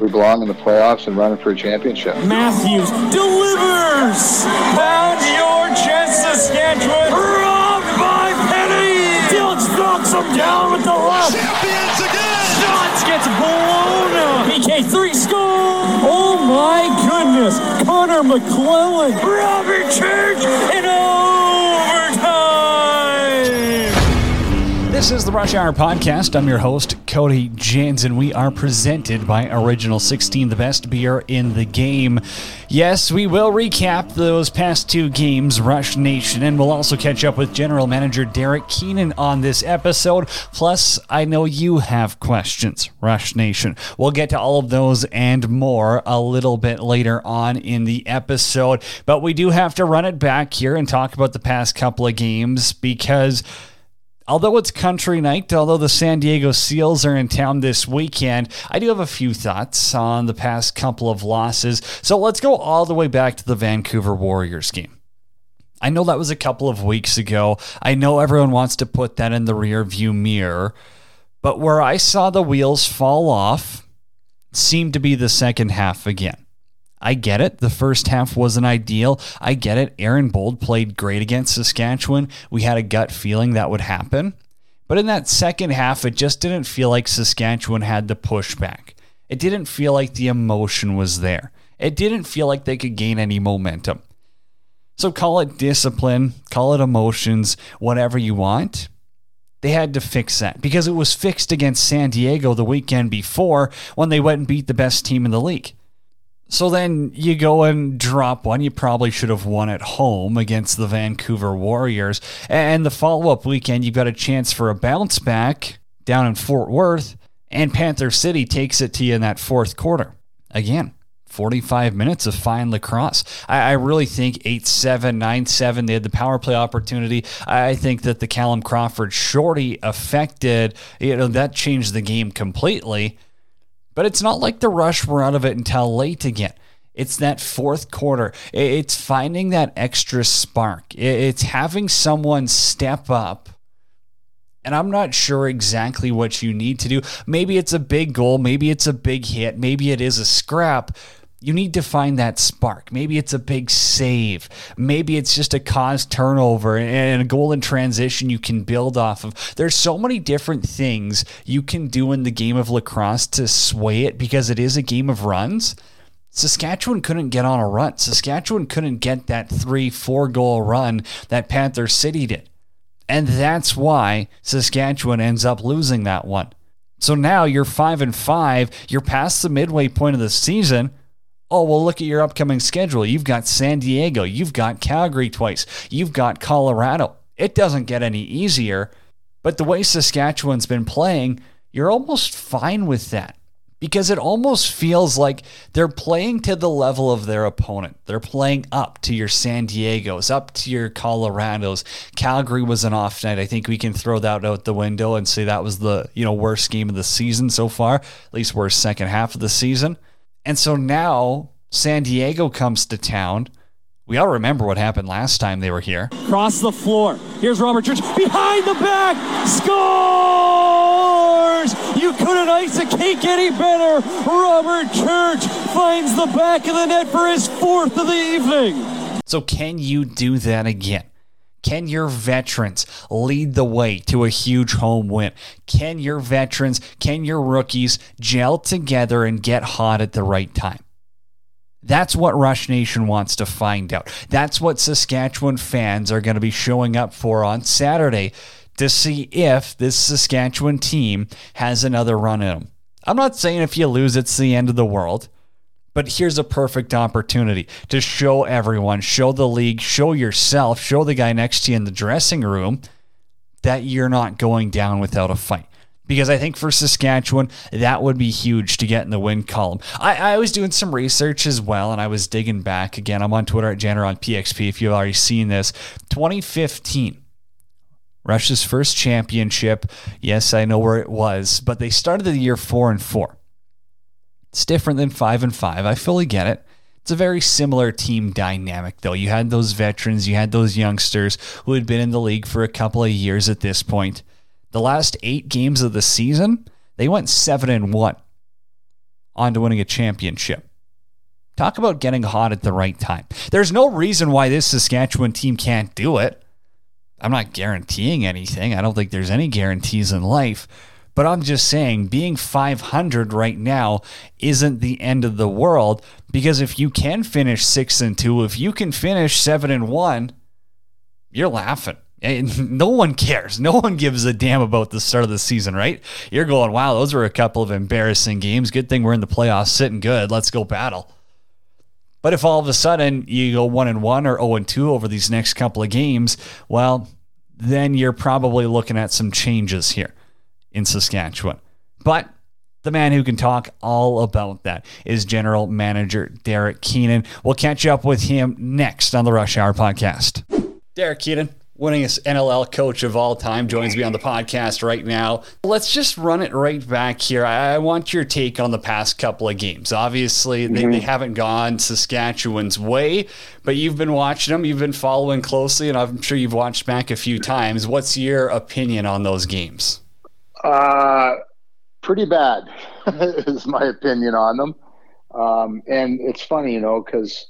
We belong in the playoffs and running for a championship. Matthews delivers. Pound your chest, Saskatchewan. Robbed by Penny. Dilch knocks him down with the left. Champions again. Shots gets blown up. PK three score. Oh my goodness. Connor McClellan. Robert Church in overtime. This is the Rush Hour Podcast. I'm your host, Cody Janzen. We are presented by Original 16, the best beer in the game. Yes, we will recap those past two games, Rush Nation, and we'll also catch up with General Manager Derek Keenan on this episode. Plus, I know you have questions, Rush Nation. We'll get to all of those and more a little bit later on in the episode, but we do have to run it back here and talk about the past couple of games because although it's country night, although the San Diego Seals are in town this weekend, I do have a few thoughts on the past couple of losses. So let's go all the way back to the Vancouver Warriors game. I know that was a couple of weeks ago. I know everyone wants to put that in the rear view mirror, but where I saw the wheels fall off seemed to be the second half again. I get it. The first half wasn't ideal. I get it. Aaron Bold played great against Saskatchewan. We had a gut feeling that would happen. But in that second half, it just didn't feel like Saskatchewan had the pushback. It didn't feel like the emotion was there. It didn't feel like they could gain any momentum. So call it discipline, call it emotions, whatever you want. They had to fix that because it was fixed against San Diego the weekend before when they went and beat the best team in the league. So then you go and drop one. You probably should have won at home against the Vancouver Warriors. And the follow up weekend, you've got a chance for a bounce back down in Fort Worth. And Panther City takes it to you in that fourth quarter. Again, 45 minutes of fine lacrosse. I, I really think 8 7, 9 7, they had the power play opportunity. I think that the Callum Crawford shorty affected, you know, that changed the game completely. But it's not like the rush were out of it until late again. It's that fourth quarter. It's finding that extra spark. It's having someone step up. And I'm not sure exactly what you need to do. Maybe it's a big goal. Maybe it's a big hit. Maybe it is a scrap. You need to find that spark. Maybe it's a big save. Maybe it's just a cause turnover and a goal in transition you can build off of. There's so many different things you can do in the game of lacrosse to sway it because it is a game of runs. Saskatchewan couldn't get on a run. Saskatchewan couldn't get that three, four goal run that Panther City did. And that's why Saskatchewan ends up losing that one. So now you're five and five. You're past the midway point of the season. Oh, well, look at your upcoming schedule. You've got San Diego. You've got Calgary twice. You've got Colorado. It doesn't get any easier. But the way Saskatchewan's been playing, you're almost fine with that because it almost feels like they're playing to the level of their opponent. They're playing up to your San Diego's, up to your Colorado's. Calgary was an off night. I think we can throw that out the window and say that was the, you know, worst game of the season so far, at least worst second half of the season. And so now San Diego comes to town. We all remember what happened last time they were here. Cross the floor. Here's Robert Church behind the back. Scores! You couldn't ice a cake any better. Robert Church finds the back of the net for his fourth of the evening. So, can you do that again? Can your veterans lead the way to a huge home win? Can your veterans, can your rookies gel together and get hot at the right time? That's what Rush Nation wants to find out. That's what Saskatchewan fans are going to be showing up for on Saturday to see if this Saskatchewan team has another run in them. I'm not saying if you lose, it's the end of the world. But here's a perfect opportunity to show everyone, show the league, show yourself, show the guy next to you in the dressing room that you're not going down without a fight. Because I think for Saskatchewan, that would be huge to get in the win column. I, I was doing some research as well, and I was digging back. Again, I'm on Twitter at Jenner on PXP if you've already seen this. 2015, Rush's first championship. Yes, I know where it was, but they started the year four and four. It's different than five and five. I fully get it. It's a very similar team dynamic, though. You had those veterans, you had those youngsters who had been in the league for a couple of years at this point. The last eight games of the season, they went seven and one. on to winning a championship. Talk about getting hot at the right time. There's no reason why this Saskatchewan team can't do it. I'm not guaranteeing anything. I don't think there's any guarantees in life. But I'm just saying, being 500 right now isn't the end of the world because if you can finish six and two, if you can finish seven and one, you're laughing. Eh, no one cares. No one gives a damn about the start of the season, right? You're going, wow, those were a couple of embarrassing games. Good thing we're in the playoffs sitting good. Let's go battle. But if all of a sudden you go one and one or 0 and two over these next couple of games, well, then you're probably looking at some changes here in Saskatchewan. But the man who can talk all about that is General Manager Derek Keenan. We'll catch up with him next on the Rush Hour podcast. Derek Keenan, winningest NLL coach of all time, joins me on the podcast right now. Let's just run it right back here. I, want your take on the past couple of games. Obviously, they, they haven't gone Saskatchewan's way, but you've been watching them, you've been following closely, and I'm sure you've watched back a few times. What's your opinion on those games? Uh, pretty bad is my opinion on them. Um, and it's funny, you know, because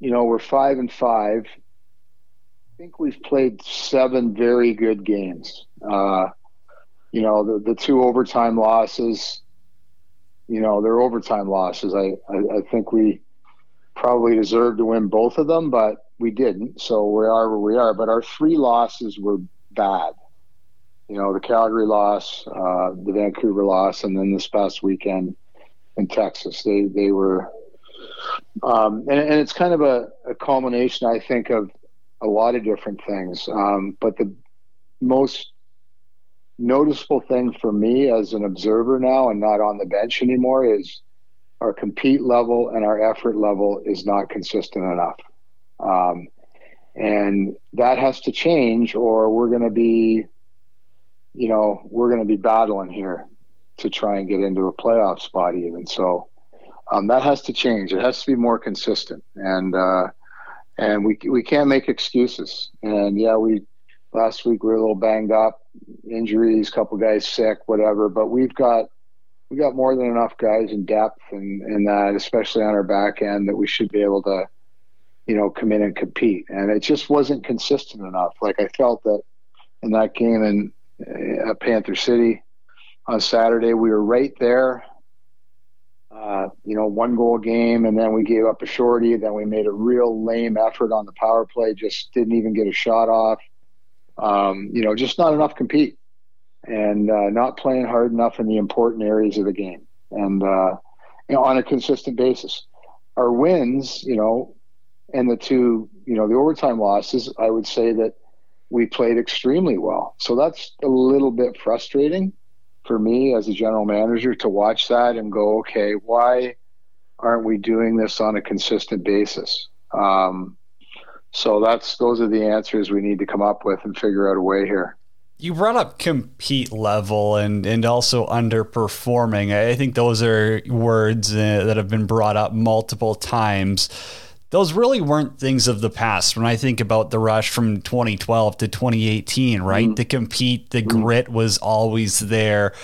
you know we're five and five I think we've played seven very good games. Uh, you know, the, the two overtime losses, you know, they're overtime losses. I, I, I think we probably deserved to win both of them, but we didn't. So we are where we are. But our three losses were bad. You know, the Calgary loss, uh, the Vancouver loss, and then this past weekend in Texas. They they were, um, and, and it's kind of a, a culmination, I think, of a lot of different things. Um, but the most noticeable thing for me as an observer now and not on the bench anymore is our compete level and our effort level is not consistent enough. Um, and that has to change or we're going to be, you know, we're going to be battling here to try and get into a playoff spot even. So um, that has to change. It has to be more consistent. And, uh, and we we can't make excuses. And yeah, we last week we were a little banged up, injuries, couple guys sick, whatever. But we've got we got more than enough guys in depth and and that, especially on our back end, that we should be able to, you know, come in and compete. And it just wasn't consistent enough. Like I felt that in that game in uh, Panther City on Saturday, we were right there uh, you know, one goal game, and then we gave up a shorty. Then we made a real lame effort on the power play, just didn't even get a shot off. Um, you know, just not enough compete, and uh, not playing hard enough in the important areas of the game, and uh, you know, on a consistent basis. Our wins, you know, and the two, you know, the overtime losses, I would say that we played extremely well. So that's a little bit frustrating for me as a general manager to watch that and go, okay, why aren't we doing this on a consistent basis? Um, so that's those are the answers we need to come up with and figure out a way here. You brought up compete level and and also underperforming. I think those are words uh, that have been brought up multiple times those really weren't things of the past. When I think about the rush from 2012 to 2018, right? Mm. The compete, the mm. grit was always there.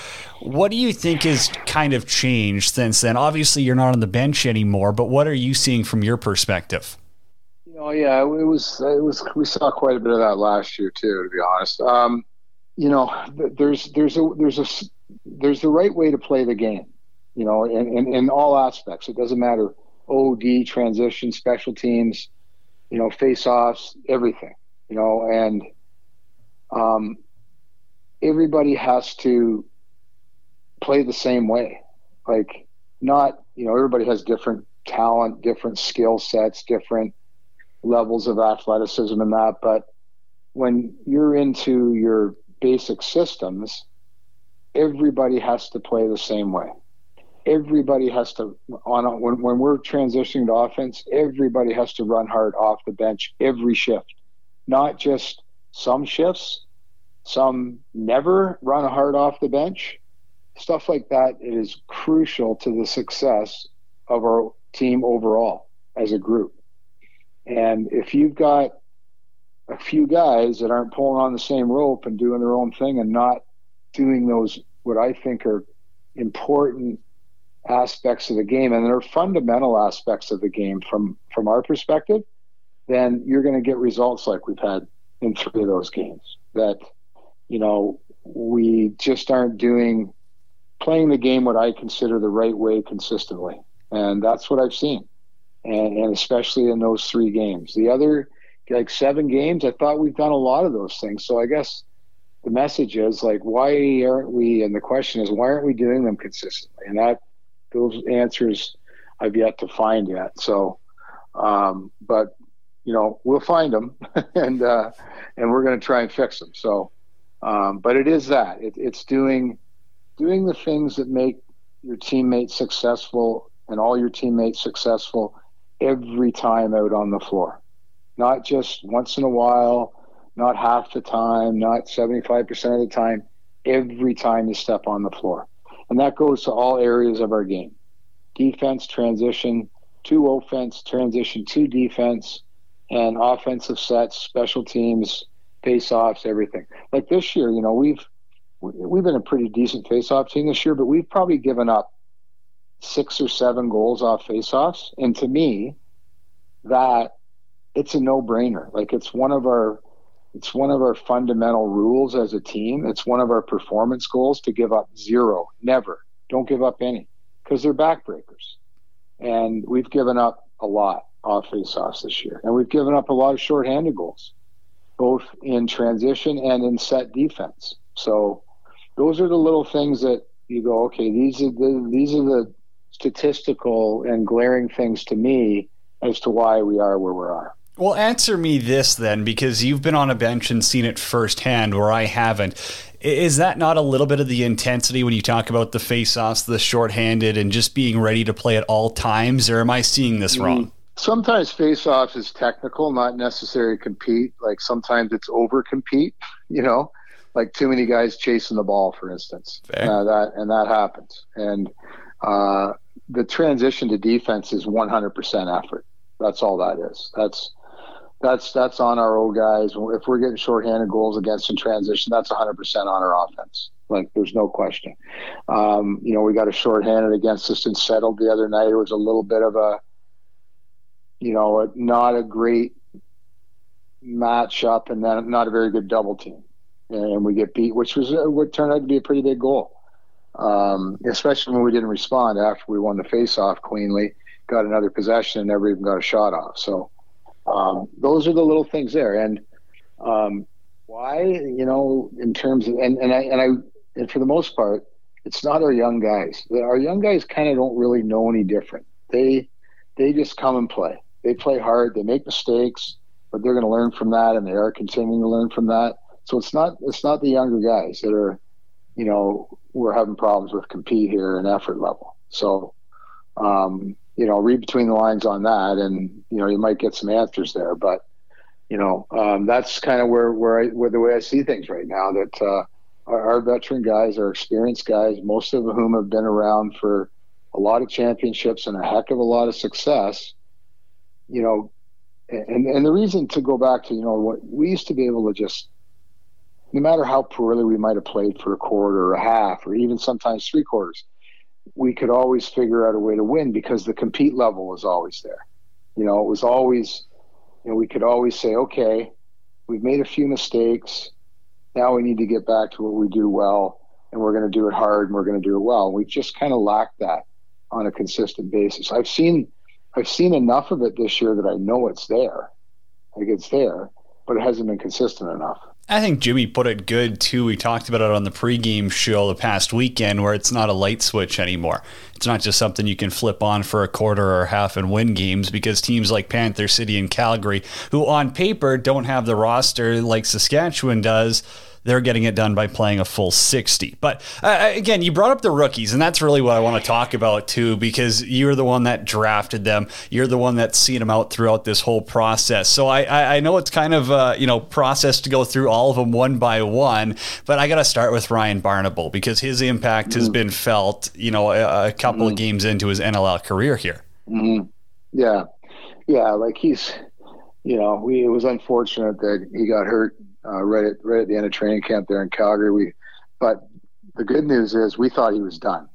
What do you think has kind of changed since then? Obviously, you're not on the bench anymore, but what are you seeing from your perspective? Oh yeah, it was it was we saw quite a bit of that last year too, to be honest. Um, you know, there's there's a there's a there's the right way to play the game, you know, in, in, in all aspects. It doesn't matter OD, transition, special teams, you know, face offs, everything, you know, and um, everybody has to play the same way. Like, not, you know, everybody has different talent, different skill sets, different levels of athleticism and that. But when you're into your basic systems, everybody has to play the same way everybody has to on a, when when we're transitioning to offense, everybody has to run hard off the bench every shift, not just some shifts. Some never run hard off the bench. Stuff like that is crucial to the success of our team overall as a group. And if you've got a few guys that aren't pulling on the same rope and doing their own thing and not doing those what I think are important aspects of the game and they're fundamental aspects of the game from from our perspective, then you're going to get results like we've had in three of those games. That you know we just aren't doing playing the game what I consider the right way consistently, and that's what I've seen, and, and especially in those three games. The other like seven games, I thought we've done a lot of those things. So I guess the message is like, why aren't we? And the question is, why aren't we doing them consistently? And that those answers I've yet to find yet. So, um, but you know, we'll find them, and uh, and we're going to try and fix them. So, um, but it is that it, it's doing doing the things that make your teammates successful and all your teammates successful every time out on the floor, not just once in a while, not half the time, not seventy five percent of the time. Every time you step on the floor. And that goes to all areas of our game defense, transition to offense, transition to defense, and offensive sets, special teams, face offs, everything. Like this year, you know, we've we've been a pretty decent face off team this year, but we've probably given up six or seven goals off face offs. And to me, that it's a no brainer. Like it's one of our it's one of our fundamental rules as a team. It's one of our performance goals to give up zero. Never. Don't give up any because they're backbreakers. And we've given up a lot off faceoffs this year. And we've given up a lot of shorthanded goals, both in transition and in set defense. So those are the little things that you go, okay, these are the these are the statistical and glaring things to me as to why we are where we are. Well, answer me this then, because you've been on a bench and seen it firsthand where I haven't. Is that not a little bit of the intensity when you talk about the face-offs, the shorthanded, and just being ready to play at all times, or am I seeing this wrong? Mm, sometimes face-off is technical, not necessarily compete. Like sometimes it's over-compete, you know, like too many guys chasing the ball, for instance. Uh, that and that happens. And uh, the transition to defense is 100% effort. That's all that is. That's that's that's on our old guys. If we're getting shorthanded goals against in transition, that's 100% on our offense. Like there's no question. Um, you know, we got a shorthanded against us and settled the other night. It was a little bit of a, you know, a, not a great matchup, and then not a very good double team, and we get beat, which was what turned out to be a pretty big goal. Um, especially when we didn't respond after we won the face-off cleanly, got another possession, and never even got a shot off. So um, those are the little things there. And um, why, you know, in terms of, and, and I, and I, and for the most part, it's not our young guys. Our young guys kind of don't really know any different. They, they just come and play. They play hard. They make mistakes, but they're going to learn from that, and they are continuing to learn from that. So it's not, it's not the younger guys that are, you know, we're having problems with compete here and effort level. So, um, you know, read between the lines on that, and you know, you might get some answers there. But you know, um, that's kind of where where I where the way I see things right now. That uh, our, our, veteran guys, our experienced guys, most of whom have been around for a lot of championships and a heck of a lot of success. You know, and and the reason to go back to you know what we used to be able to just no matter how poorly we might have played for a quarter or a half or even sometimes three quarters we could always figure out a way to win because the compete level was always there. You know, it was always, you know, we could always say, okay, we've made a few mistakes. Now we need to get back to what we do well, and we're going to do it hard, and we're going to do it well. we've just kind of lacked that on a consistent basis. I've seen, I've seen enough of it this year that I know it's there, like it's there, but it hasn't been consistent enough. I think Jimmy put it good too. We talked about it on the pregame show the past weekend where it's not a light switch anymore. It's not just something you can flip on for a quarter or a half and win games because teams like Panther City and Calgary, who on paper don't have the roster like Saskatchewan does, they're getting it done by playing a full 60. But uh, again, you brought up the rookies, and that's really what I want to talk about too, because you're the one that drafted them. You're the one that's seen them out throughout this whole process. So I, I know it's kind of uh, you know process to go through all of them one by one, but I got to start with Ryan Barnable because his impact mm-hmm. has been felt, you know, a, a couple mm-hmm. of games into his NLL career here. Mm-hmm. Yeah, yeah, like he's, you know, we it was unfortunate that he got hurt uh, right at right at the end of training camp there in Calgary. We, but the good news is we thought he was done,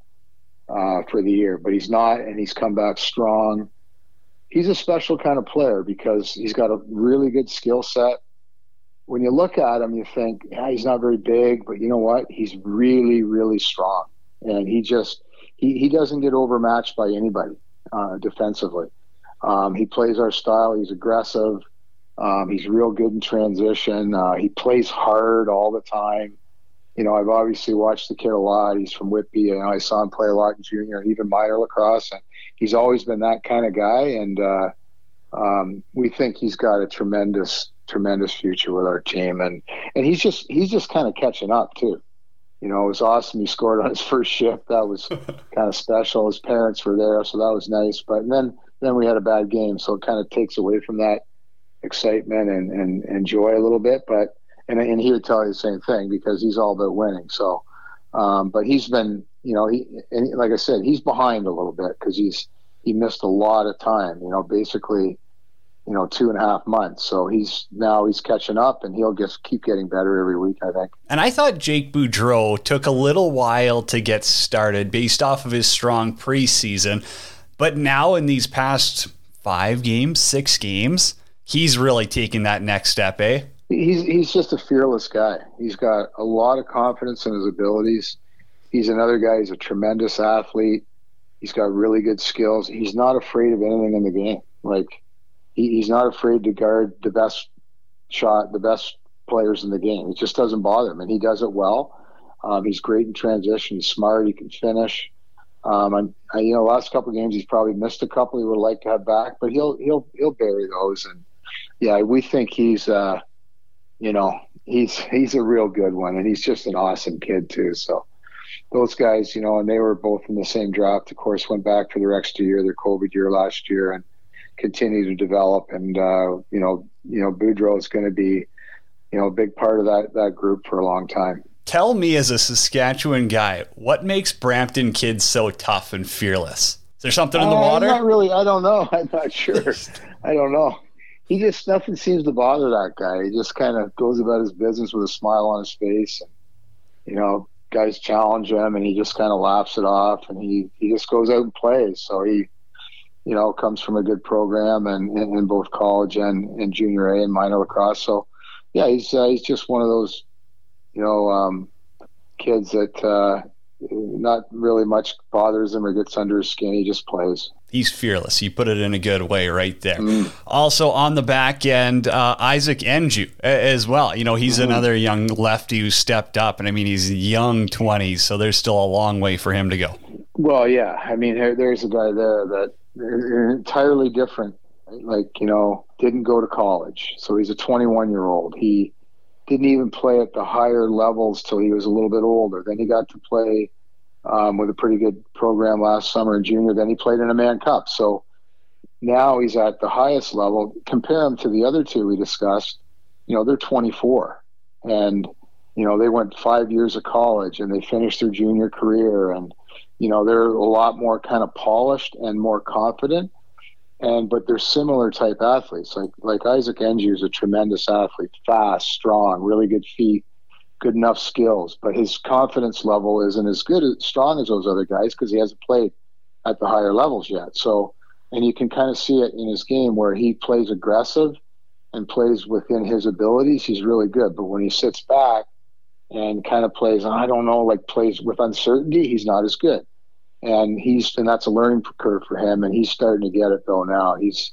uh, for the year, but he's not, and he's come back strong. He's a special kind of player because he's got a really good skill set. When you look at him, you think, yeah, he's not very big, but you know what? He's really, really strong, and he just he, he doesn't get overmatched by anybody uh, defensively. Um, he plays our style. He's aggressive. Um, he's real good in transition. Uh, he plays hard all the time you know, I've obviously watched the kid a lot. He's from Whitby, and I saw him play a lot in junior and even minor lacrosse. And he's always been that kind of guy. And uh, um, we think he's got a tremendous, tremendous future with our team. And and he's just he's just kind of catching up too. You know, it was awesome. He scored on his first shift. That was kind of special. His parents were there, so that was nice. But then then we had a bad game, so it kind of takes away from that excitement and, and, and joy a little bit. But and and he would tell you the same thing because he's all about winning. So, um, but he's been, you know, he and like I said, he's behind a little bit because he's he missed a lot of time. You know, basically, you know, two and a half months. So he's now he's catching up, and he'll just keep getting better every week. I think. And I thought Jake Boudreau took a little while to get started based off of his strong preseason, but now in these past five games, six games, he's really taking that next step, eh? he's he's just a fearless guy. He's got a lot of confidence in his abilities. He's another guy. He's a tremendous athlete. He's got really good skills. He's not afraid of anything in the game. Like he, he's not afraid to guard the best shot, the best players in the game. It just doesn't bother him, and he does it well. Um, he's great in transition. He's smart. He can finish. Um, I'm, I, you know, last couple games he's probably missed a couple. He would like to have back, but he'll he'll he'll bury those. And yeah, we think he's. Uh, you know, he's he's a real good one, and he's just an awesome kid too. So those guys, you know, and they were both in the same draft. Of course, went back for their extra year, their COVID year last year, and continue to develop. And uh, you know, you know, Boudreau is going to be, you know, a big part of that that group for a long time. Tell me, as a Saskatchewan guy, what makes Brampton kids so tough and fearless? Is there something in the uh, water? Not really. I don't know. I'm not sure. I don't know he just nothing seems to bother that guy. He just kind of goes about his business with a smile on his face. And, you know, guys challenge him, and he just kind of laughs it off, and he he just goes out and plays. So he, you know, comes from a good program and in, both college and, and junior A and minor lacrosse. So, yeah, he's uh, he's just one of those, you know, um, kids that uh, not really much bothers him or gets under his skin. He just plays. He's fearless. You put it in a good way right there. Mm. Also on the back end, uh, Isaac N'Djou as well. You know, he's mm. another young lefty who stepped up, and I mean, he's young 20s, so there's still a long way for him to go. Well, yeah. I mean, there's a guy there that entirely different. Like, you know, didn't go to college. So he's a 21 year old. He didn't even play at the higher levels till he was a little bit older. Then he got to play um, with a pretty good program last summer in junior. Then he played in a Mann Cup. So now he's at the highest level. Compare him to the other two we discussed. You know, they're 24, and you know they went five years of college and they finished their junior career, and you know they're a lot more kind of polished and more confident. And but they're similar type athletes. Like like Isaac N'Djou is a tremendous athlete, fast, strong, really good feet good enough skills, but his confidence level isn't as good as strong as those other guys because he hasn't played at the higher levels yet. So, and you can kind of see it in his game where he plays aggressive and plays within his abilities. He's really good, but when he sits back and kind of plays, I don't know, like plays with uncertainty, he's not as good. And he's and that's a learning curve for him, and he's starting to get it though now. He's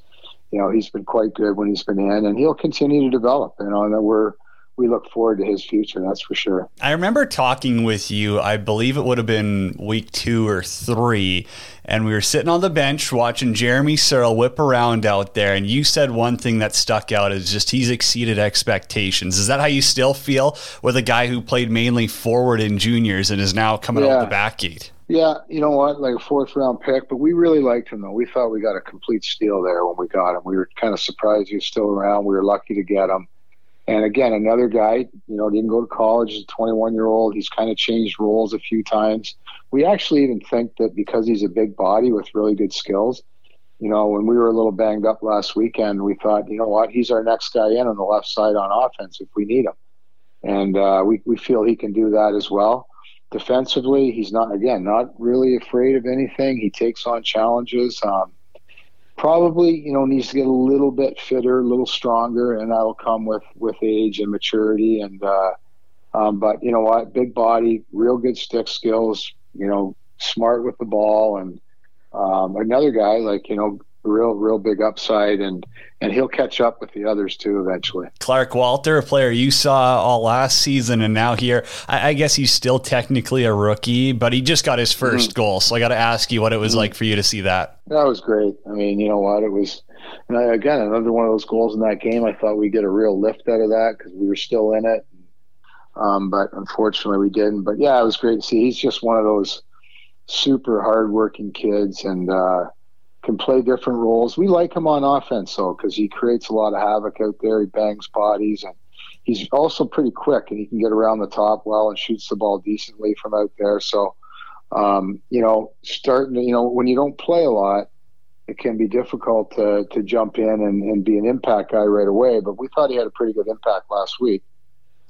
you know he's been quite good when he's been in, and he'll continue to develop. You know, and we're we look forward to his future. That's for sure. I remember talking with you. I believe it would have been week two or three, and we were sitting on the bench watching Jeremy Searle whip around out there. And you said one thing that stuck out is just he's exceeded expectations. Is that how you still feel with a guy who played mainly forward in juniors and is now coming yeah. out the back gate? Yeah, you know what? Like a fourth round pick, but we really liked him though. We thought we got a complete steal there when we got him. We were kind of surprised he was still around. We were lucky to get him. And again, another guy, you know, didn't go to college, he's a 21 year old. He's kind of changed roles a few times. We actually even think that because he's a big body with really good skills, you know, when we were a little banged up last weekend, we thought, you know what, he's our next guy in on the left side on offense if we need him. And uh, we, we feel he can do that as well. defensively, he's not again not really afraid of anything. He takes on challenges. Um, probably you know needs to get a little bit fitter, a little stronger, and that'll come with with age and maturity. And uh, um, but you know what, big body, real good stick skills. You know, smart with the ball, and um, another guy like you know real real big upside and and he'll catch up with the others too eventually. Clark walter a player you saw all last season and now here. I, I guess he's still technically a rookie but he just got his 1st mm-hmm. goal so i got to ask you what it was mm-hmm. like for you to see that. That was great. I mean you know what? It was and I, again another one of those goals in that game i thought we'd get a real lift out of that because we were still in it. Um, but unfortunately we didn't. But yeah it was great to see. He's just one of those super hardworking kids and uh, can play different roles. We like him on offense though because he creates a lot of havoc out there. He bangs bodies and he's also pretty quick and he can get around the top well and shoots the ball decently from out there. So, um, you know, starting to, you know, when you don't play a lot, it can be difficult to, to jump in and, and be an impact guy right away. But we thought he had a pretty good impact last week.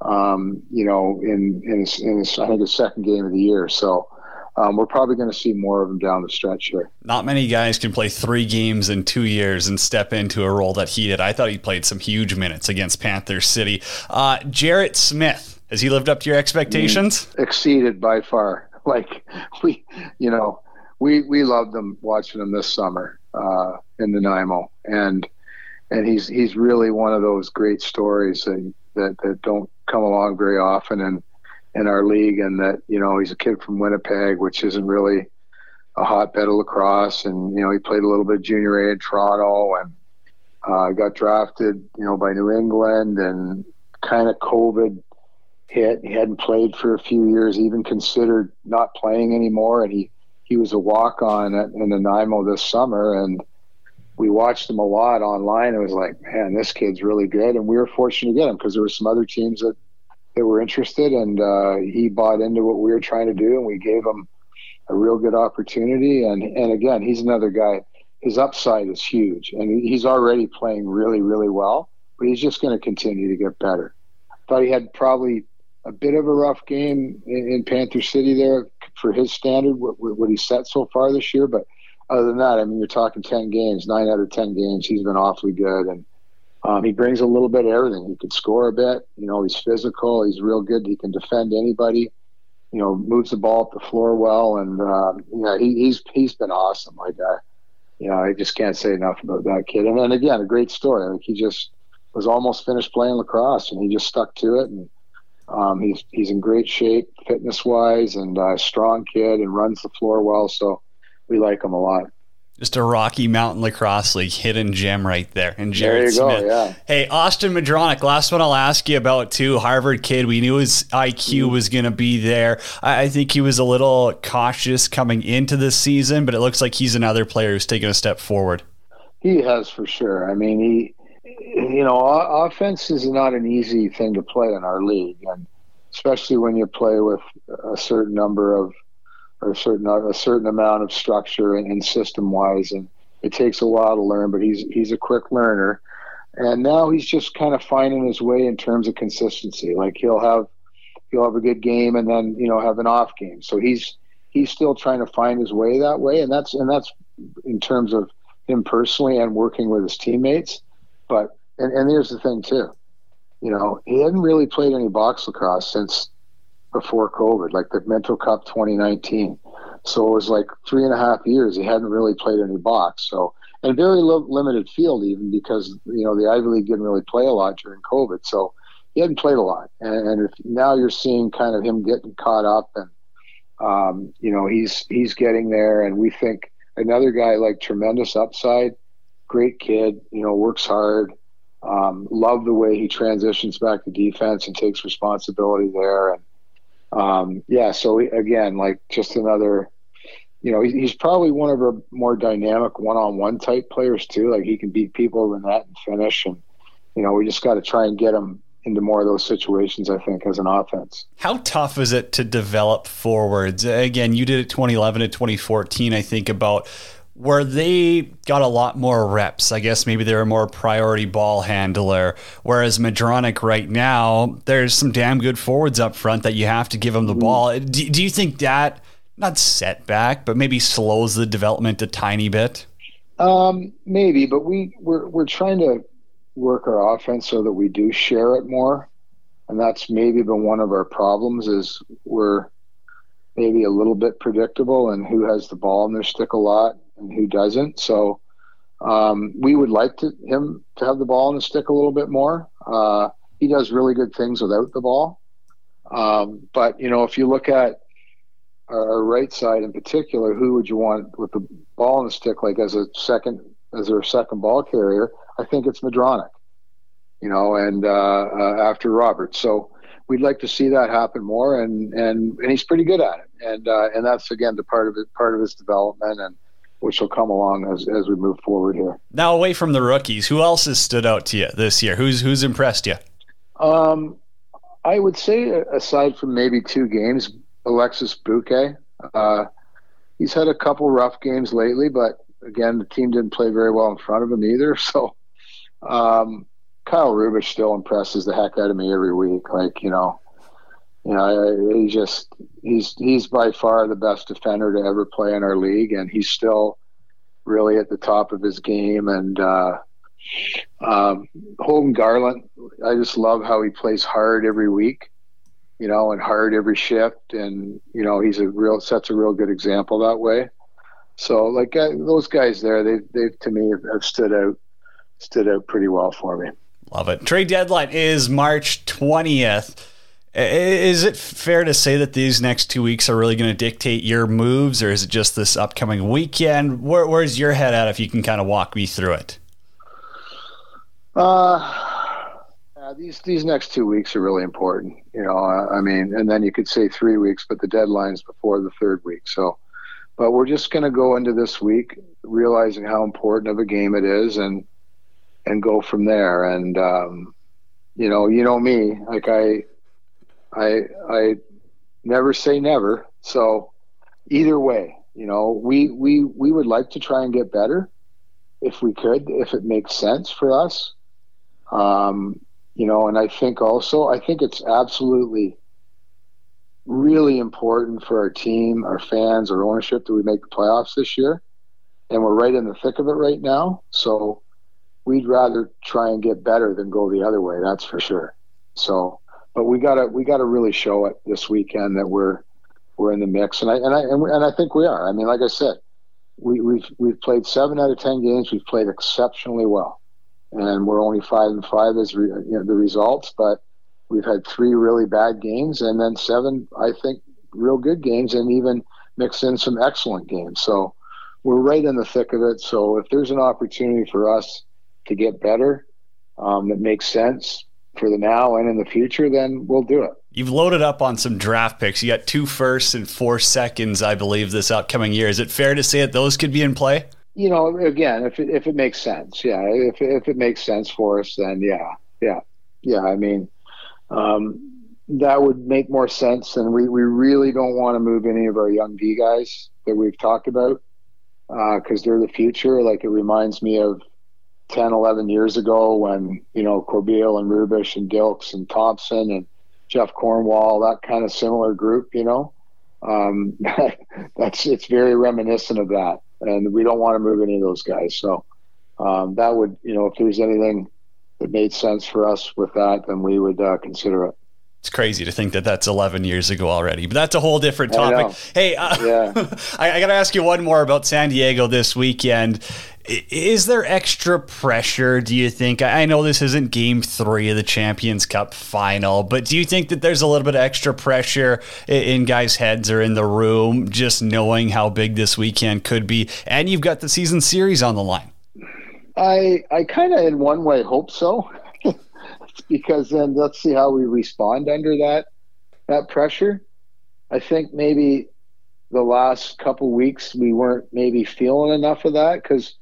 Um, you know, in in, his, in his, I think his second game of the year. So, um, we're probably going to see more of him down the stretch here. Not many guys can play three games in two years and step into a role that he did. I thought he played some huge minutes against Panther City. Uh, Jarrett Smith, has he lived up to your expectations? Mm, exceeded by far. Like we, you know, we we loved him watching him this summer uh, in the Nanaimo, and and he's he's really one of those great stories that that, that don't come along very often, and in our league, and that you know he's a kid from Winnipeg, which isn't really a hotbed of lacrosse, and you know he played a little bit junior A in Toronto, and uh, got drafted, you know, by New England, and kind of COVID hit. He hadn't played for a few years, even considered not playing anymore, and he he was a walk on in Nanaimo this summer, and we watched him a lot online. It was like, man, this kid's really good, and we were fortunate to get him because there were some other teams that that were interested, and uh, he bought into what we were trying to do, and we gave him a real good opportunity. And and again, he's another guy. His upside is huge, and he's already playing really, really well. But he's just going to continue to get better. Thought he had probably a bit of a rough game in, in Panther City there for his standard, what, what he set so far this year. But other than that, I mean, you're talking ten games, nine out of ten games. He's been awfully good, and um, he brings a little bit of everything. He can score a bit. You know, he's physical. He's real good. He can defend anybody. You know, moves the ball up the floor well, and um, you know, he, he's he's been awesome. Like, I, you know, I just can't say enough about that kid. And again, a great story. Like he just was almost finished playing lacrosse, and he just stuck to it. And um, he's he's in great shape, fitness wise, and a uh, strong kid, and runs the floor well. So we like him a lot. Just a Rocky Mountain Lacrosse League hidden gem right there. And Jarrett Smith. Go, yeah. Hey, Austin Madronic, last one I'll ask you about too. Harvard kid. We knew his IQ mm. was going to be there. I, I think he was a little cautious coming into this season, but it looks like he's another player who's taken a step forward. He has for sure. I mean, he, you know, offense is not an easy thing to play in our league, and especially when you play with a certain number of or a certain a certain amount of structure and, and system wise, and it takes a while to learn. But he's he's a quick learner, and now he's just kind of finding his way in terms of consistency. Like he'll have he'll have a good game and then you know have an off game. So he's he's still trying to find his way that way, and that's and that's in terms of him personally and working with his teammates. But and, and here's the thing too, you know, he hadn't really played any box lacrosse since before COVID, like the Minto Cup 2019. So it was like three and a half years. He hadn't really played any box. So and very li- limited field even because you know the Ivy League didn't really play a lot during COVID. So he hadn't played a lot. And, and if now you're seeing kind of him getting caught up and um, you know he's he's getting there. And we think another guy like tremendous upside, great kid. You know works hard. Um, love the way he transitions back to defense and takes responsibility there and um, yeah, so again, like just another, you know, he's probably one of our more dynamic one-on-one type players too. Like he can beat people in that and finish, and you know, we just got to try and get him into more of those situations, I think, as an offense. How tough is it to develop forwards? Again, you did it 2011 to 2014. I think about where they got a lot more reps. I guess maybe they're a more priority ball handler. Whereas Madronic right now, there's some damn good forwards up front that you have to give them the mm. ball. Do, do you think that not setback, but maybe slows the development a tiny bit? Um, maybe, but we we're we're trying to work our offense so that we do share it more, and that's maybe been one of our problems is we're maybe a little bit predictable and who has the ball in their stick a lot and who doesn't. So um, we would like to, him to have the ball in the stick a little bit more. Uh, he does really good things without the ball. Um, but you know, if you look at our, right side in particular, who would you want with the ball in the stick, like as a second, as their second ball carrier? I think it's Madronic. You know, and uh, uh, after Roberts. So we'd like to see that happen more, and and and he's pretty good at it, and uh, and that's again the part of it, part of his development, and which will come along as as we move forward here. Now, away from the rookies, who else has stood out to you this year? Who's who's impressed you? Um, I would say aside from maybe two games, Alexis Buque. Uh, he's had a couple rough games lately, but again, the team didn't play very well in front of him either. So, um, Kyle Rubisch still impresses the heck out of me every week. Like you know, you know, he just he's he's by far the best defender to ever play in our league, and he's still really at the top of his game. And uh, um, Holden Garlent, I just love how he plays hard every week, you know, and hard every shift, and you know, he's a real sets a real good example that way. So, like uh, those guys there, they they to me have stood out stood out pretty well for me. Love it. Trade deadline is March 20th. Is it fair to say that these next two weeks are really going to dictate your moves, or is it just this upcoming weekend? Where, where's your head at if you can kind of walk me through it? Uh, these these next two weeks are really important. You know, I mean, and then you could say three weeks, but the deadline's before the third week. So, but we're just going to go into this week realizing how important of a game it is, and and go from there. And um, you know, you know me, like I, I, I never say never. So either way, you know, we we we would like to try and get better if we could, if it makes sense for us. Um, you know, and I think also, I think it's absolutely really important for our team, our fans, our ownership that we make the playoffs this year. And we're right in the thick of it right now. So we'd rather try and get better than go the other way. That's for sure. So, but we gotta we gotta really show it this weekend that we're we're in the mix, and I and I and, we, and I think we are. I mean, like I said, we, we've we've played seven out of ten games. We've played exceptionally well, and we're only five and five as re, you know, the results. But we've had three really bad games, and then seven, I think, real good games, and even mix in some excellent games. So we're right in the thick of it. So if there's an opportunity for us to get better um, that makes sense for the now and in the future, then we'll do it. You've loaded up on some draft picks. You got two firsts and four seconds, I believe, this upcoming year. Is it fair to say that those could be in play? You know, again, if it, if it makes sense, yeah. If if it makes sense for us, then yeah, yeah, yeah. I mean, um, that would make more sense. And we we really don't want to move any of our young D guys that we've talked about because uh, they're the future. Like it reminds me of 10, 11 years ago when, you know, Corbeil and Rubisch and Dilks and Thompson and Jeff Cornwall, that kind of similar group, you know, um, that's, it's very reminiscent of that. And we don't want to move any of those guys. So um, that would, you know, if there's anything that made sense for us with that, then we would uh, consider it. It's crazy to think that that's 11 years ago already, but that's a whole different topic. Hey, uh, yeah. I, I got to ask you one more about San Diego this weekend. Is there extra pressure, do you think? I know this isn't game three of the Champions Cup final, but do you think that there's a little bit of extra pressure in guys' heads or in the room just knowing how big this weekend could be? And you've got the season series on the line. I, I kind of, in one way, hope so because then let's see how we respond under that that pressure. I think maybe the last couple weeks we weren't maybe feeling enough of that because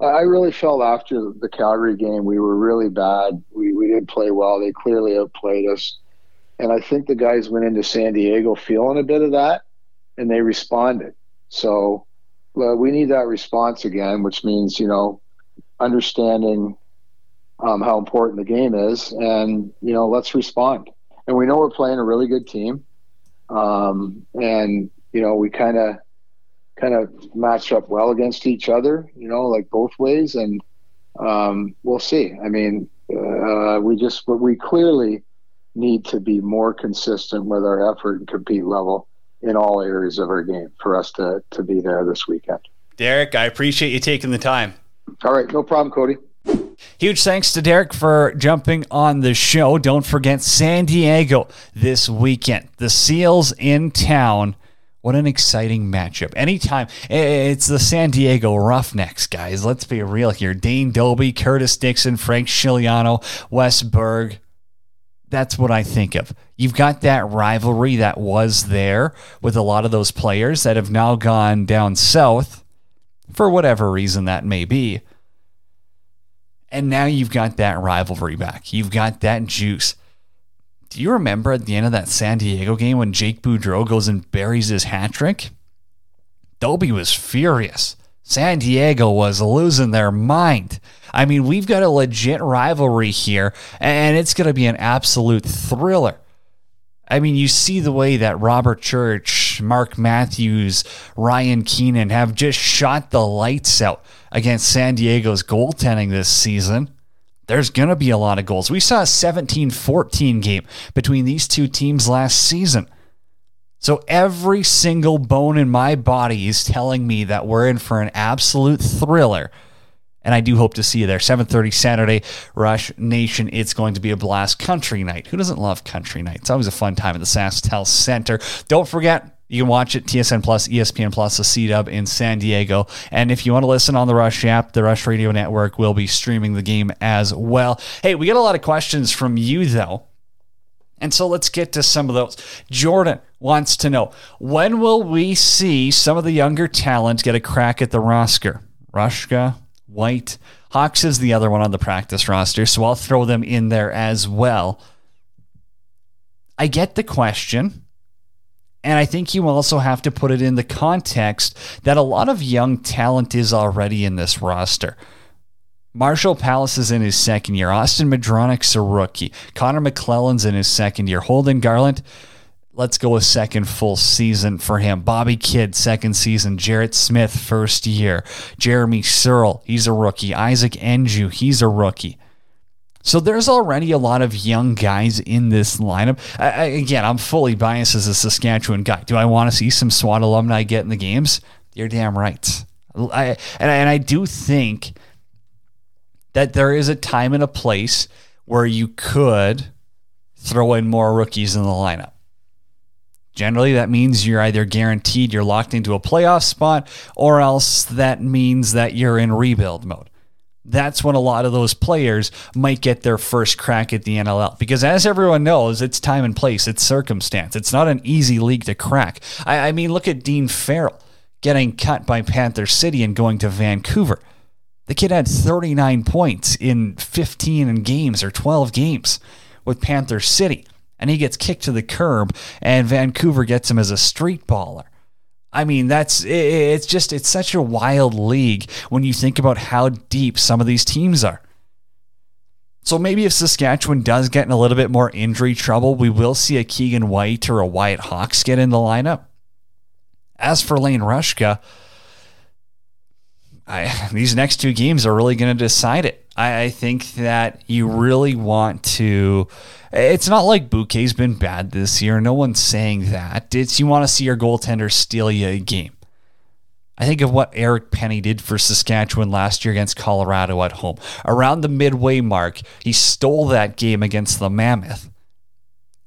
I really felt after the Calgary game we were really bad. We we didn't play well. They clearly outplayed us, and I think the guys went into San Diego feeling a bit of that, and they responded. So we need that response again, which means you know understanding um, how important the game is, and you know let's respond. And we know we're playing a really good team, um, and you know we kind of kind of match up well against each other. You know, like both ways, and um, we'll see. I mean, uh, we just we clearly need to be more consistent with our effort and compete level in all areas of our game for us to to be there this weekend. Derek, I appreciate you taking the time. All right, no problem, Cody. Huge thanks to Derek for jumping on the show. Don't forget San Diego this weekend. The Seals in town. What an exciting matchup. Anytime it's the San Diego Roughnecks, guys. Let's be real here. Dane Dobbie, Curtis Dixon, Frank Scigliano, Wes Berg. That's what I think of. You've got that rivalry that was there with a lot of those players that have now gone down south for whatever reason that may be. And now you've got that rivalry back. You've got that juice. Do you remember at the end of that San Diego game when Jake Boudreau goes and buries his hat trick? Dobbie was furious. San Diego was losing their mind. I mean, we've got a legit rivalry here, and it's going to be an absolute thriller. I mean, you see the way that Robert Church, Mark Matthews, Ryan Keenan have just shot the lights out against San Diego's goaltending this season. There's going to be a lot of goals. We saw a 17 14 game between these two teams last season. So every single bone in my body is telling me that we're in for an absolute thriller. And I do hope to see you there. 7:30 Saturday, Rush Nation. It's going to be a blast. Country night. Who doesn't love country night? It's always a fun time at the SaskTel Center. Don't forget, you can watch it TSN Plus, ESPN Plus, the C Dub in San Diego. And if you want to listen on the Rush app, the Rush Radio Network will be streaming the game as well. Hey, we got a lot of questions from you though. And so let's get to some of those. Jordan wants to know when will we see some of the younger talent get a crack at the roster? Rushka, White, Hawks is the other one on the practice roster, so I'll throw them in there as well. I get the question. And I think you also have to put it in the context that a lot of young talent is already in this roster. Marshall Powless is in his second year. Austin Madronic's a rookie. Connor McClellan's in his second year. Holden Garlent, let's go a second full season for him. Bobby Kidd, second season. Jarrett Smith, first year. Jeremy Searle, he's a rookie. Isaac Enju, he's a rookie. So there's already a lot of young guys in this lineup. I, again, I'm fully biased as a Saskatchewan guy. Do I want to see some SWAT alumni get in the games? You're damn right. I, and, and I do think that there is a time and a place where you could throw in more rookies in the lineup. Generally, that means you're either guaranteed you're locked into a playoff spot, or else that means that you're in rebuild mode that's when a lot of those players might get their first crack at the NLL. Because as everyone knows, it's time and place, it's circumstance. It's not an easy league to crack. I, I mean, look at Dean Fairall getting cut by Panther City and going to Vancouver. The kid had 39 points in 15 games or 12 games with Panther City. And he gets kicked to the curb, and Vancouver gets him as a street baller. I mean, that's it's just it's such a wild league when you think about how deep some of these teams are. So maybe if Saskatchewan does get in a little bit more injury trouble, we will see a Keegan White or a Wyatt Hawks get in the lineup. As for Lane Rushka, I, these next two games are really going to decide it. I, I, think that you really want to. It's not like Buque's been bad this year. No one's saying that. It's you want to see your goaltender steal you a game. I think of what Eric Penny did for Saskatchewan last year against Colorado at home. Around the midway mark, he stole that game against the Mammoth.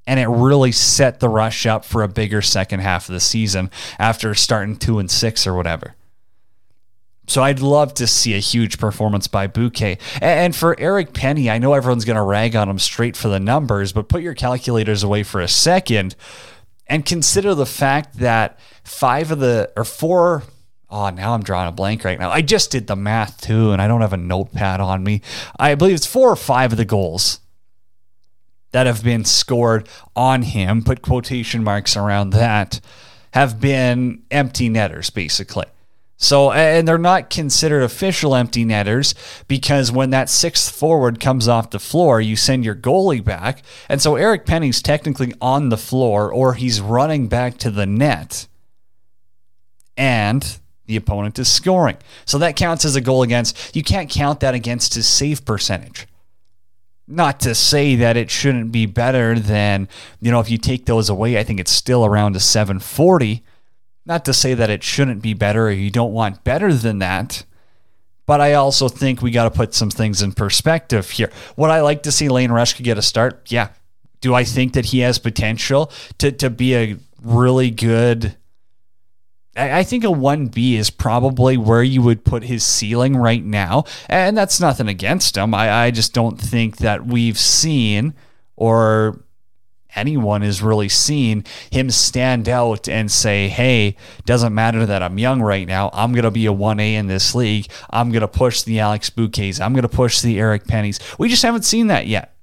And it really set the rush up for a bigger second half of the season after starting two and six or whatever. So I'd love to see a huge performance by Buque. And for Eric Penny, I know everyone's going to rag on him straight for the numbers, but put your calculators away for a second and consider the fact that five of the, or four, oh, now I'm drawing a blank right now. I just did the math too, and I don't have a notepad on me. I believe it's four or five of the goals that have been scored on him, put quotation marks around that, have been empty netters, basically. So, and they're not considered official empty netters because when that sixth forward comes off the floor, you send your goalie back. And so Eric Penny's technically on the floor or he's running back to the net. And the opponent is scoring. So that counts as a goal against. You can't count that against his save percentage. Not to say that it shouldn't be better than, you know, if you take those away, I think it's still around a 740 not to say that it shouldn't be better or you don't want better than that, but I also think we got to put some things in perspective here. Would I like to see Lane Rushka get a start? Yeah. Do I think that he has potential to, to be a really good? I, I think a 1B is probably where you would put his ceiling right now. And that's nothing against him. I, I just don't think that we've seen or anyone has really seen him stand out and say, hey, doesn't matter that I'm young right now. I'm going to be a 1A in this league. I'm going to push the Alex Buques. I'm going to push the Eric Pennies. We just haven't seen that yet.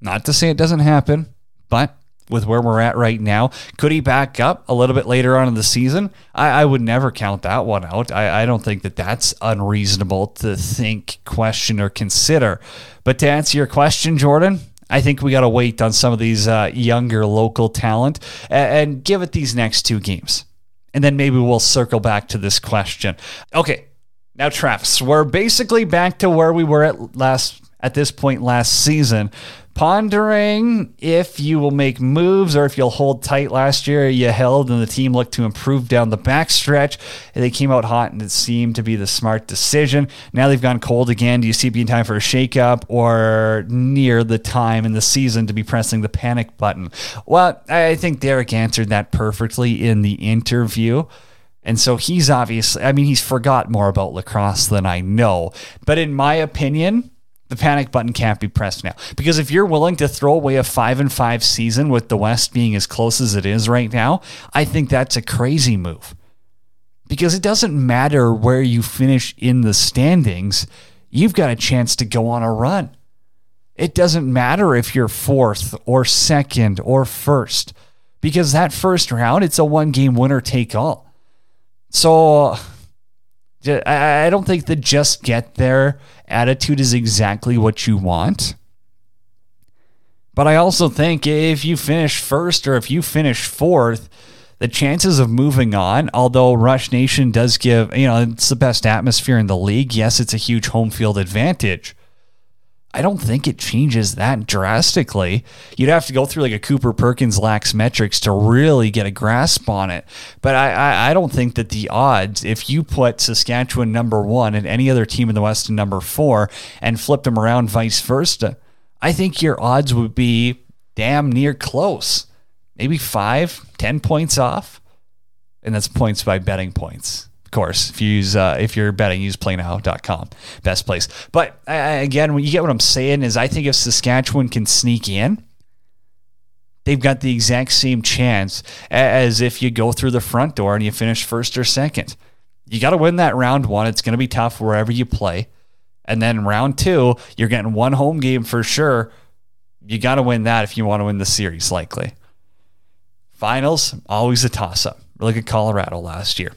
Not to say it doesn't happen, but with where we're at right now. Could he back up a little bit later on in the season? I, I would never count that one out. I, I, don't think that that's unreasonable to think, question, or consider. But to answer your question, Jordan, I think we got to wait on some of these uh, younger local talent and, and give it these next two games. And then maybe we'll circle back to this question. Okay, now Travis, we're basically back to where we were at last at this point last season pondering if you will make moves or if you'll hold tight. Last year, you held, and the team looked to improve down the backstretch. They came out hot, and it seemed to be the smart decision. Now they've gone cold again. Do you see it being time for a shakeup or near the time in the season to be pressing the panic button? Well, I think Derek answered that perfectly in the interview. And so he's obviously, I mean, he's forgot more about lacrosse than I know. But in my opinion, the panic button can't be pressed now because if you're willing to throw away a five and five season with the West being as close as it is right now, I think that's a crazy move. Because it doesn't matter where you finish in the standings, you've got a chance to go on a run. It doesn't matter if you're fourth or second or first, because that first round, it's a one game winner take all. So I don't think the just get there attitude is exactly what you want. But I also think if you finish first or if you finish fourth, the chances of moving on, although Rush Nation does give, you know, it's the best atmosphere in the league. Yes, it's a huge home field advantage. I don't think it changes that drastically. You'd have to go through like a Cooper Perkins lax metrics to really get a grasp on it. But I, I, I, don't think that the odds, if you put Saskatchewan number one and any other team in the West in number four and flip them around vice versa, I think your odds would be damn near close. Maybe five, ten points off. And that's points by betting points course, if you use uh, if you're betting, use playnow.com. Best place. But again, when you get what I'm saying is, I think if Saskatchewan can sneak in, they've got the exact same chance as if you go through the front door and you finish first or second. You got to win that round one. It's going to be tough wherever you play. And then round two, you're getting one home game for sure. You got to win that if you want to win the series, likely. Finals, always a toss up. Look at Colorado last year.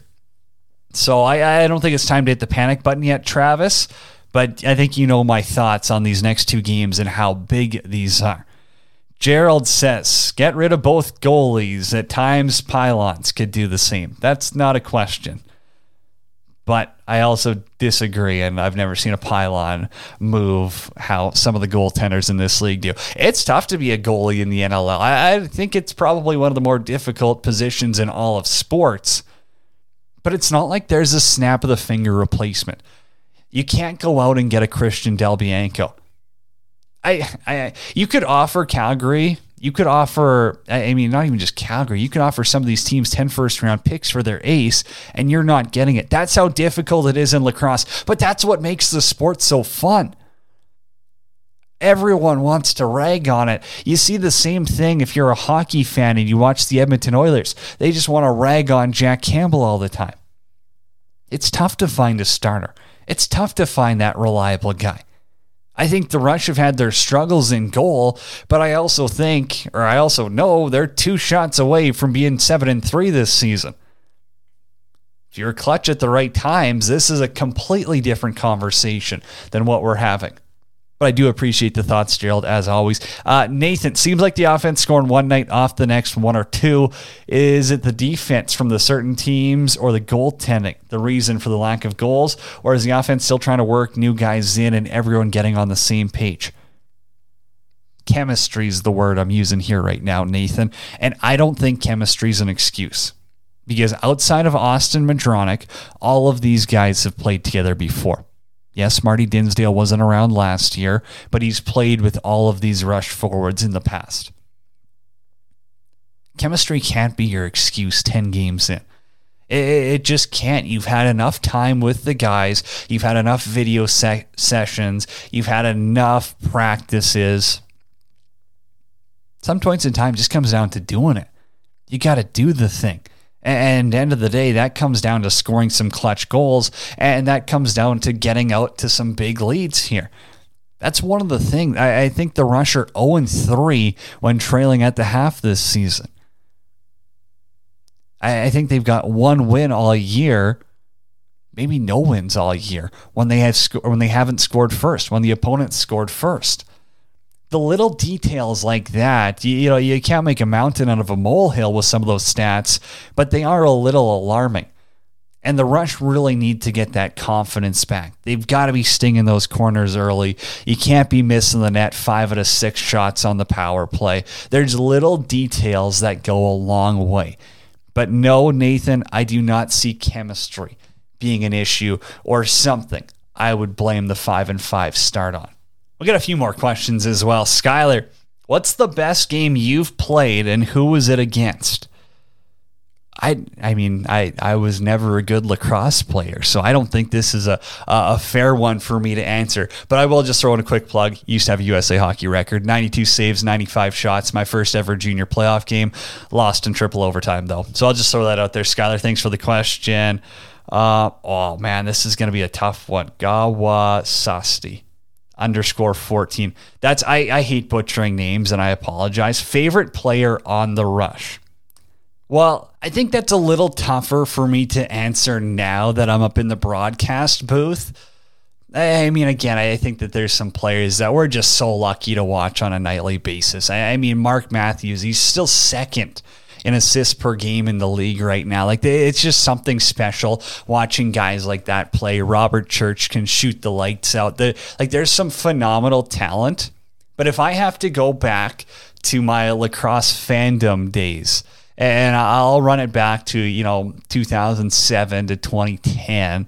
So I, I don't think it's time to hit the panic button yet, Travis. But I think you know my thoughts on these next two games and how big these are. Gerald says, get rid of both goalies. At times, pylons could do the same. That's not a question. But I also disagree, and I've never seen a pylon move how some of the goaltenders in this league do. It's tough to be a goalie in the NLL. I, I think it's probably one of the more difficult positions in all of sports but it's not like there's a snap of the finger replacement. You can't go out and get a Christian Del Bianco. I, I, you could offer Calgary. You could offer, I mean, not even just Calgary. You could offer some of these teams 10 first round picks for their ace, and you're not getting it. That's how difficult it is in lacrosse. But that's what makes the sport so fun. Everyone wants to rag on it. You see the same thing if you're a hockey fan and you watch the Edmonton Oilers. They just want to rag on Jack Campbell all the time. It's tough to find a starter. It's tough to find that reliable guy. I think the Rush have had their struggles in goal, but I also think, or I also know, they're two shots away from being seven and three this season. If you're clutch at the right times, this is a completely different conversation than what we're having. But I do appreciate the thoughts, Gerald, as always. Uh, Nathan, seems like the offense scoring one night off the next one or two. Is it the defense from the certain teams or the goaltending the reason for the lack of goals? Or is the offense still trying to work new guys in and everyone getting on the same page? Chemistry is the word I'm using here right now, Nathan. And I don't think chemistry is an excuse because outside of Austin Madronic, all of these guys have played together before. Yes, Marty Dinsdale wasn't around last year, but he's played with all of these rush forwards in the past. Chemistry can't be your excuse 10 games in. It, just can't. You've had enough time with the guys. You've had enough video se- sessions. You've had enough practices. Some points in time just comes down to doing it. You got to do the thing. And end of the day, that comes down to scoring some clutch goals, and that comes down to getting out to some big leads here. That's one of the things. I, I think the Rush are 0 3 when trailing at the half this season. I, I think they've got one win all year, maybe no wins all year when they have when they haven't scored first, when the opponent scored first the little details like that, you, you, know, you can't make a mountain out of a molehill with some of those stats, but they are a little alarming. And the Rush really need to get that confidence back. They've got to be stinging those corners early. You can't be missing the net five out of six shots on the power play. There's little details that go a long way. But no, Nathan, I do not see chemistry being an issue or something I would blame the five and five start on. We got a few more questions as well. Skyler, what's the best game you've played and who was it against? I I mean I I was never a good lacrosse player, so I don't think this is a a fair one for me to answer. But I will just throw in a quick plug. Used to have a USA hockey record, 92 saves, 95 shots. My first ever junior playoff game, lost in triple overtime though. So I'll just throw that out there. Skyler, thanks for the question. Uh, oh man, this is gonna be a tough one. Gawa Sasti underscore 14. That's I, I hate butchering names and I apologize. Favorite player on the rush. Well, I think that's a little tougher for me to answer now that I'm up in the broadcast booth. I mean, again, I think that there's some players that we're just so lucky to watch on a nightly basis. I mean, Mark Matthews, he's still second in assists per game in the league right now. Like it's just something special watching guys like that play. Robert Church can shoot the lights out. The, like there's some phenomenal talent. But if I have to go back to my lacrosse fandom days, and I'll run it back to you know 2007 to 2010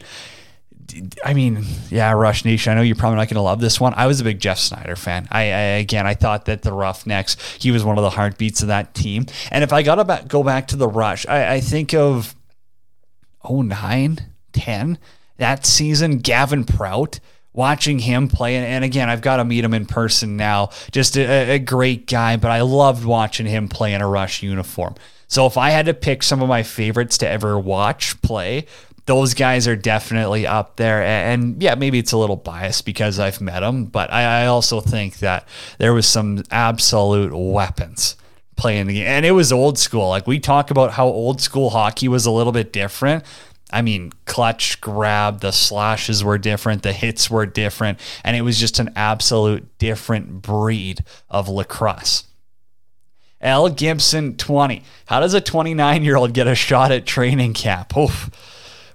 I mean, yeah, Rush Nation. I know you're probably not going to love this one. I was a big Jeff Snyder fan. I, I, again, I thought that the Roughnecks, he was one of the heartbeats of that team. And if I got to go back to the Rush, I, I think of 09, 10, that season, Gavin Prout watching him play. And, and, again, I've got to meet him in person now. Just a, a, great guy, but I loved watching him play in a Rush uniform. So if I had to pick some of my favorites to ever watch play, those guys are definitely up there. And, yeah, maybe it's a little biased because I've met them, but I, I also think that there was some absolute weapons playing the game. And it was old school. Like we talk about how old school hockey was a little bit different. I mean, clutch grab, the slashes were different, the hits were different, and it was just an absolute different breed of lacrosse. L. Gibson, 20. How does a 29 year old get a shot at training camp? Oof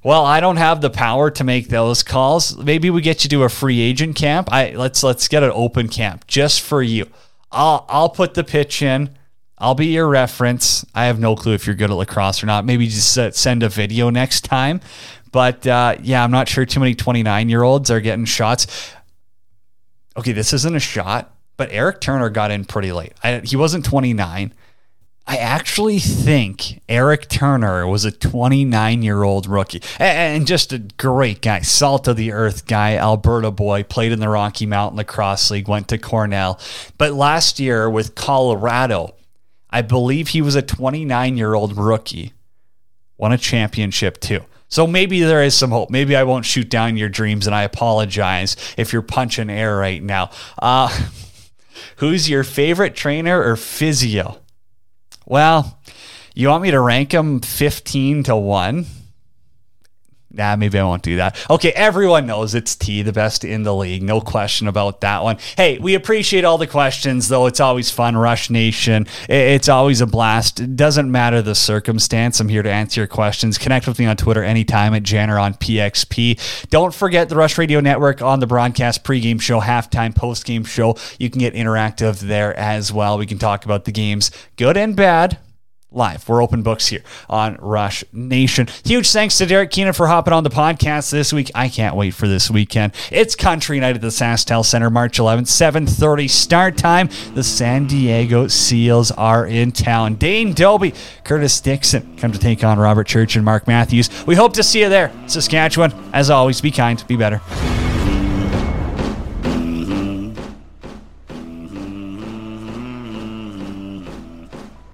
well, I don't have the power to make those calls. Maybe we get you to a free agent camp. I let's let's get an open camp just for you. I'll I'll put the pitch in. I'll be your reference. I have no clue if you're good at lacrosse or not. Maybe just send a video next time. But uh, yeah, I'm not sure too many 29 year olds are getting shots. Okay, this isn't a shot, but Eric Turner got in pretty late. I, he wasn't 29. I actually think Eric Turner was a 29 year old rookie and just a great guy, salt of the earth guy, Alberta boy, played in the Rocky Mountain Lacrosse League, went to Cornell. But last year with Colorado, I believe he was a 29 year old rookie, won a championship too. So maybe there is some hope. Maybe I won't shoot down your dreams, and I apologize if you're punching air right now. Uh, who's your favorite trainer or physio? Well, you want me to rank them 15 to 1? Nah, maybe I won't do that. Okay, everyone knows it's T, the best in the league. No question about that one. Hey, we appreciate all the questions, though. It's always fun. Rush Nation. It's always a blast. It doesn't matter the circumstance. I'm here to answer your questions. Connect with me on Twitter anytime at Janner on PXP. Don't forget the Rush Radio Network on the broadcast pregame show, halftime, postgame show. You can get interactive there as well. We can talk about the games, good and bad live. We're open books here on Rush Nation. Huge thanks to Derek Keenan for hopping on the podcast this week. I can't wait for this weekend. It's Country Night at the SaskTel Center, March 11th, 7:30 start time. The San Diego Seals are in town. Dane Dobbie, Curtis Dixon come to take on Robert Church and Mark Matthews. We hope to see you there. Saskatchewan, as always, be kind, be better.